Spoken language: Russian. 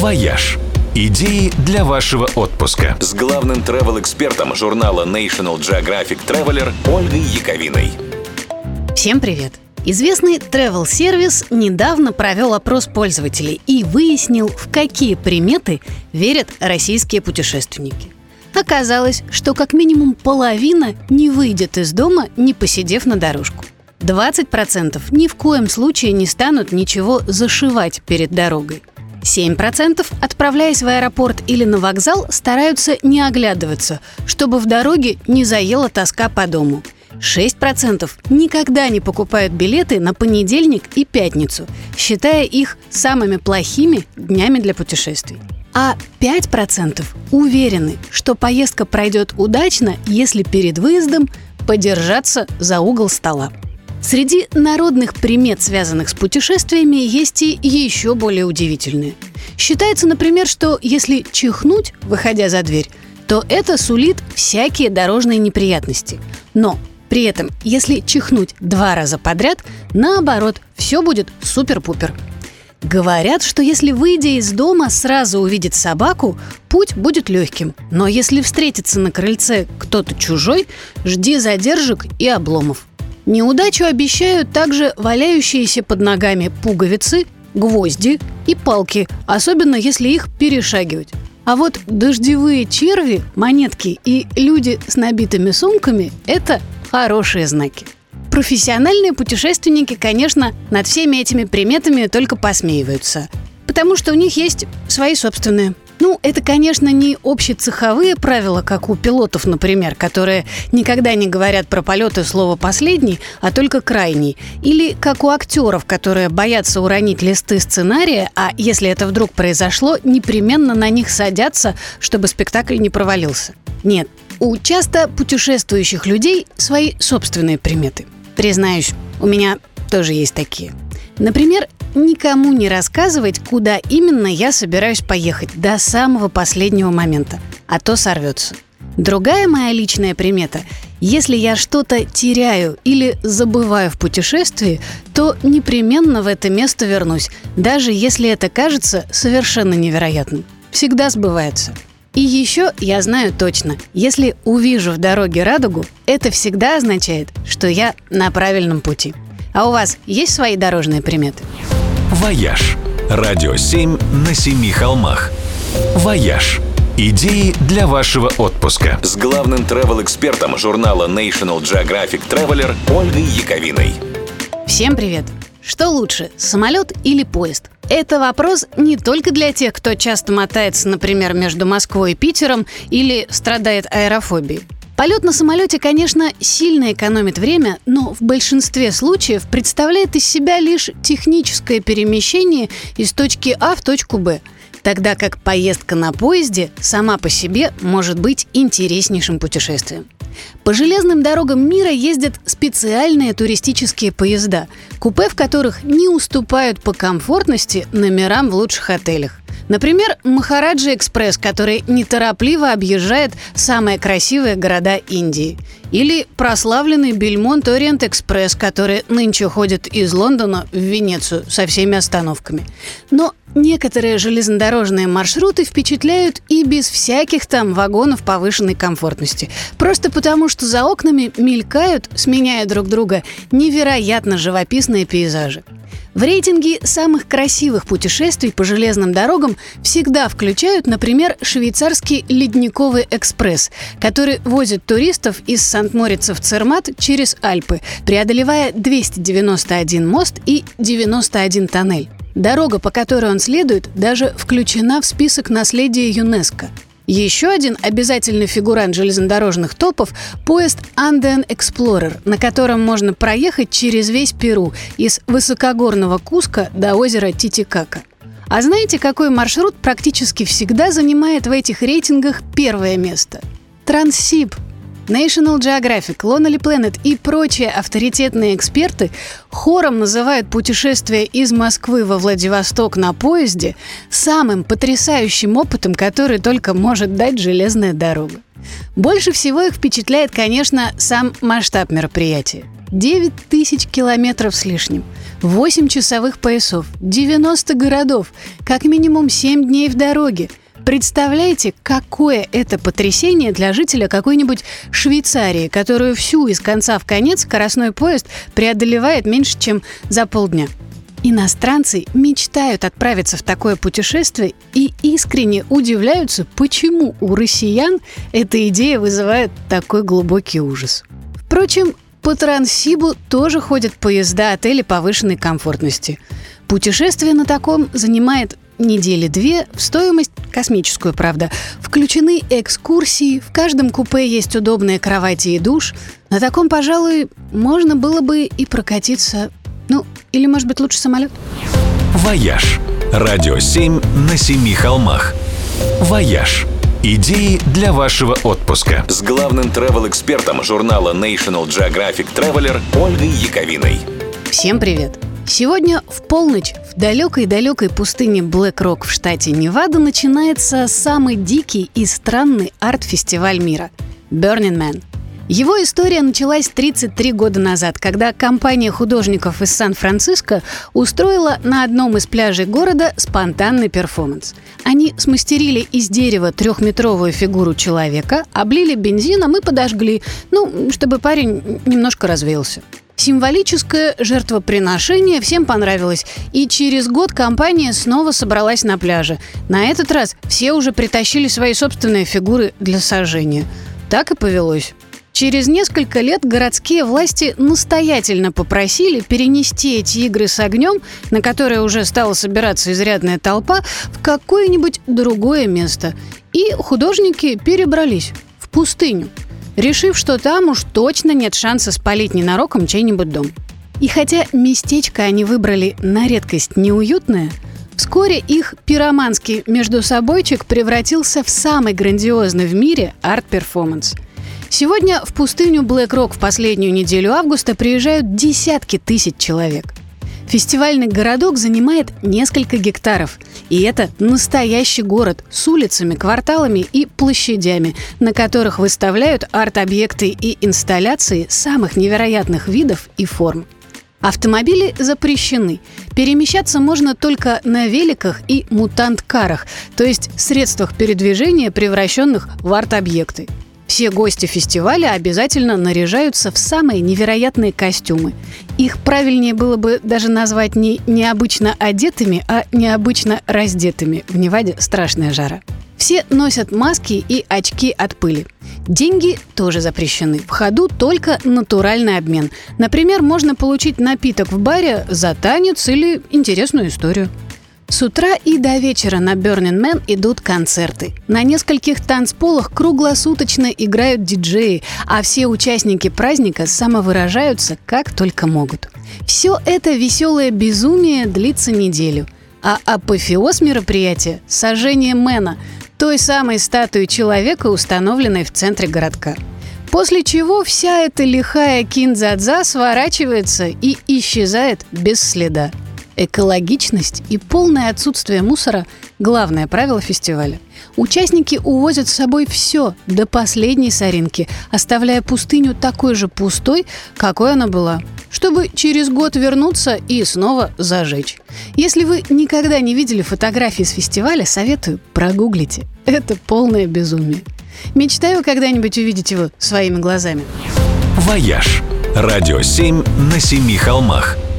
«Вояж». Идеи для вашего отпуска. С главным travel-экспертом журнала National Geographic Traveler Ольгой Яковиной. Всем привет! Известный travel сервис недавно провел опрос пользователей и выяснил, в какие приметы верят российские путешественники. Оказалось, что как минимум половина не выйдет из дома, не посидев на дорожку. 20% ни в коем случае не станут ничего зашивать перед дорогой. 7% отправляясь в аэропорт или на вокзал, стараются не оглядываться, чтобы в дороге не заела тоска по дому. 6% никогда не покупают билеты на понедельник и пятницу, считая их самыми плохими днями для путешествий. А 5% уверены, что поездка пройдет удачно, если перед выездом подержаться за угол стола. Среди народных примет, связанных с путешествиями, есть и еще более удивительные. Считается, например, что если чихнуть, выходя за дверь, то это сулит всякие дорожные неприятности. Но при этом, если чихнуть два раза подряд, наоборот, все будет супер-пупер. Говорят, что если, выйдя из дома, сразу увидеть собаку, путь будет легким. Но если встретится на крыльце кто-то чужой, жди задержек и обломов. Неудачу обещают также валяющиеся под ногами пуговицы, гвозди и палки, особенно если их перешагивать. А вот дождевые черви, монетки и люди с набитыми сумками – это хорошие знаки. Профессиональные путешественники, конечно, над всеми этими приметами только посмеиваются, потому что у них есть свои собственные – ну, это, конечно, не общецеховые правила, как у пилотов, например, которые никогда не говорят про полеты слово «последний», а только «крайний». Или как у актеров, которые боятся уронить листы сценария, а если это вдруг произошло, непременно на них садятся, чтобы спектакль не провалился. Нет, у часто путешествующих людей свои собственные приметы. Признаюсь, у меня тоже есть такие. Например, никому не рассказывать, куда именно я собираюсь поехать до самого последнего момента, а то сорвется. Другая моя личная примета – если я что-то теряю или забываю в путешествии, то непременно в это место вернусь, даже если это кажется совершенно невероятным. Всегда сбывается. И еще я знаю точно, если увижу в дороге радугу, это всегда означает, что я на правильном пути. А у вас есть свои дорожные приметы? «Вояж». Радио 7 на семи холмах. «Вояж». Идеи для вашего отпуска. С главным travel-экспертом журнала National Geographic Traveler Ольгой Яковиной. Всем привет! Что лучше, самолет или поезд? Это вопрос не только для тех, кто часто мотается, например, между Москвой и Питером или страдает аэрофобией. Полет на самолете, конечно, сильно экономит время, но в большинстве случаев представляет из себя лишь техническое перемещение из точки А в точку Б, тогда как поездка на поезде сама по себе может быть интереснейшим путешествием. По железным дорогам мира ездят специальные туристические поезда, купе в которых не уступают по комфортности номерам в лучших отелях. Например, Махараджа Экспресс, который неторопливо объезжает самые красивые города Индии. Или прославленный Бельмонт Ориент Экспресс, который нынче ходит из Лондона в Венецию со всеми остановками. Но некоторые железнодорожные маршруты впечатляют и без всяких там вагонов повышенной комфортности. Просто потому, что за окнами мелькают, сменяя друг друга, невероятно живописные пейзажи. В рейтинге самых красивых путешествий по железным дорогам всегда включают, например, швейцарский ледниковый экспресс, который возит туристов из Сант-Морица в Цермат через Альпы, преодолевая 291 мост и 91 тоннель. Дорога, по которой он следует, даже включена в список наследия ЮНЕСКО. Еще один обязательный фигурант железнодорожных топов – поезд Andean Explorer, на котором можно проехать через весь Перу из высокогорного Куска до озера Титикака. А знаете, какой маршрут практически всегда занимает в этих рейтингах первое место? Транссиб – National Geographic, Lonely Planet и прочие авторитетные эксперты хором называют путешествие из Москвы во Владивосток на поезде самым потрясающим опытом, который только может дать железная дорога. Больше всего их впечатляет, конечно, сам масштаб мероприятия. 9 тысяч километров с лишним, 8 часовых поясов, 90 городов, как минимум 7 дней в дороге. Представляете, какое это потрясение для жителя какой-нибудь Швейцарии, которую всю из конца в конец скоростной поезд преодолевает меньше, чем за полдня. Иностранцы мечтают отправиться в такое путешествие и искренне удивляются, почему у россиян эта идея вызывает такой глубокий ужас. Впрочем, по Транссибу тоже ходят поезда отели повышенной комфортности. Путешествие на таком занимает недели две в стоимость космическую, правда. Включены экскурсии, в каждом купе есть удобные кровати и душ. На таком, пожалуй, можно было бы и прокатиться ну, или, может быть, лучше самолет? «Вояж». Радио 7 на семи холмах. «Вояж». Идеи для вашего отпуска. С главным travel-экспертом журнала National Geographic Traveler Ольгой Яковиной. Всем привет! Сегодня в полночь в далекой-далекой пустыне Блэк-Рок в штате Невада начинается самый дикий и странный арт-фестиваль мира – Burning Man – его история началась 33 года назад, когда компания художников из Сан-Франциско устроила на одном из пляжей города спонтанный перформанс. Они смастерили из дерева трехметровую фигуру человека, облили бензином и подожгли, ну, чтобы парень немножко развеялся. Символическое жертвоприношение всем понравилось, и через год компания снова собралась на пляже. На этот раз все уже притащили свои собственные фигуры для сожжения. Так и повелось. Через несколько лет городские власти настоятельно попросили перенести эти игры с огнем, на которые уже стала собираться изрядная толпа, в какое-нибудь другое место. И художники перебрались в пустыню, решив, что там уж точно нет шанса спалить ненароком чей-нибудь дом. И хотя местечко они выбрали на редкость неуютное, вскоре их пироманский междусобойчик превратился в самый грандиозный в мире арт-перформанс – Сегодня в пустыню Блэк Рок в последнюю неделю августа приезжают десятки тысяч человек. Фестивальный городок занимает несколько гектаров. И это настоящий город с улицами, кварталами и площадями, на которых выставляют арт-объекты и инсталляции самых невероятных видов и форм. Автомобили запрещены. Перемещаться можно только на великах и мутант-карах, то есть средствах передвижения, превращенных в арт-объекты. Все гости фестиваля обязательно наряжаются в самые невероятные костюмы. Их правильнее было бы даже назвать не необычно одетыми, а необычно раздетыми. В Неваде страшная жара. Все носят маски и очки от пыли. Деньги тоже запрещены. В ходу только натуральный обмен. Например, можно получить напиток в баре за танец или интересную историю. С утра и до вечера на Burning Man идут концерты. На нескольких танцполах круглосуточно играют диджеи, а все участники праздника самовыражаются как только могут. Все это веселое безумие длится неделю. А апофеоз мероприятия – сожжение Мэна, той самой статуи человека, установленной в центре городка. После чего вся эта лихая киндзадза сворачивается и исчезает без следа. Экологичность и полное отсутствие мусора – главное правило фестиваля. Участники увозят с собой все до последней соринки, оставляя пустыню такой же пустой, какой она была, чтобы через год вернуться и снова зажечь. Если вы никогда не видели фотографии с фестиваля, советую прогуглите. Это полное безумие. Мечтаю когда-нибудь увидеть его своими глазами. «Вояж» – радио 7 на семи холмах –